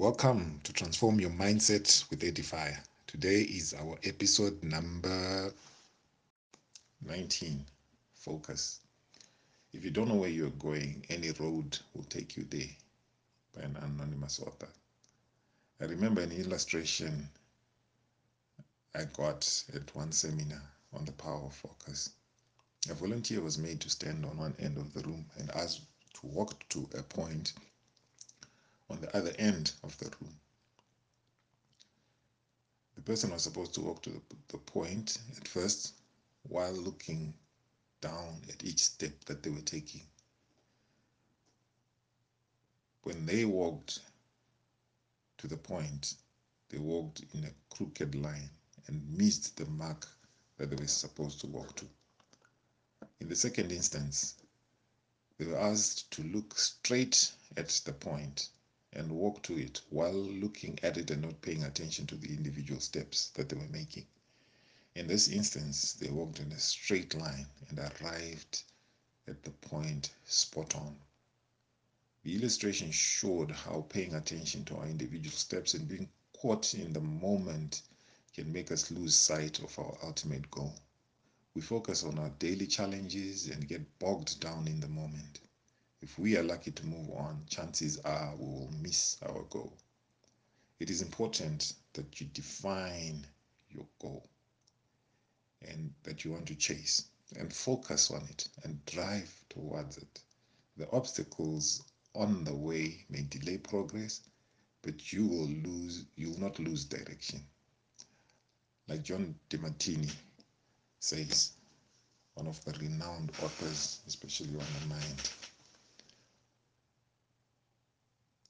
Welcome to Transform Your Mindset with Edifier. Today is our episode number 19 Focus. If you don't know where you're going, any road will take you there by an anonymous author. I remember an illustration I got at one seminar on the power of focus. A volunteer was made to stand on one end of the room and asked to walk to a point on the other end of the room. The person was supposed to walk to the, the point at first while looking down at each step that they were taking. When they walked to the point, they walked in a crooked line and missed the mark that they were supposed to walk to. In the second instance, they were asked to look straight at the point and walk to it while looking at it and not paying attention to the individual steps that they were making. In this instance, they walked in a straight line and arrived at the point spot on. The illustration showed how paying attention to our individual steps and being caught in the moment can make us lose sight of our ultimate goal. We focus on our daily challenges and get bogged down in the moment. If we are lucky to move on, chances are we will miss our goal. It is important that you define your goal and that you want to chase and focus on it and drive towards it. The obstacles on the way may delay progress, but you will lose you will not lose direction. Like John DeMartini says, one of the renowned authors, especially on the mind.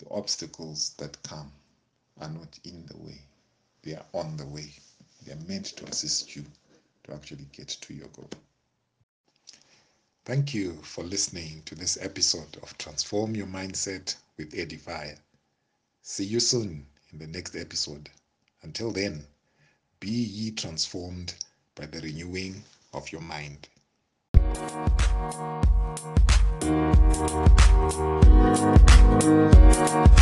The obstacles that come are not in the way, they are on the way. They are meant to assist you to actually get to your goal. Thank you for listening to this episode of Transform Your Mindset with Edifier. See you soon in the next episode. Until then, be ye transformed by the renewing of your mind. Thank you.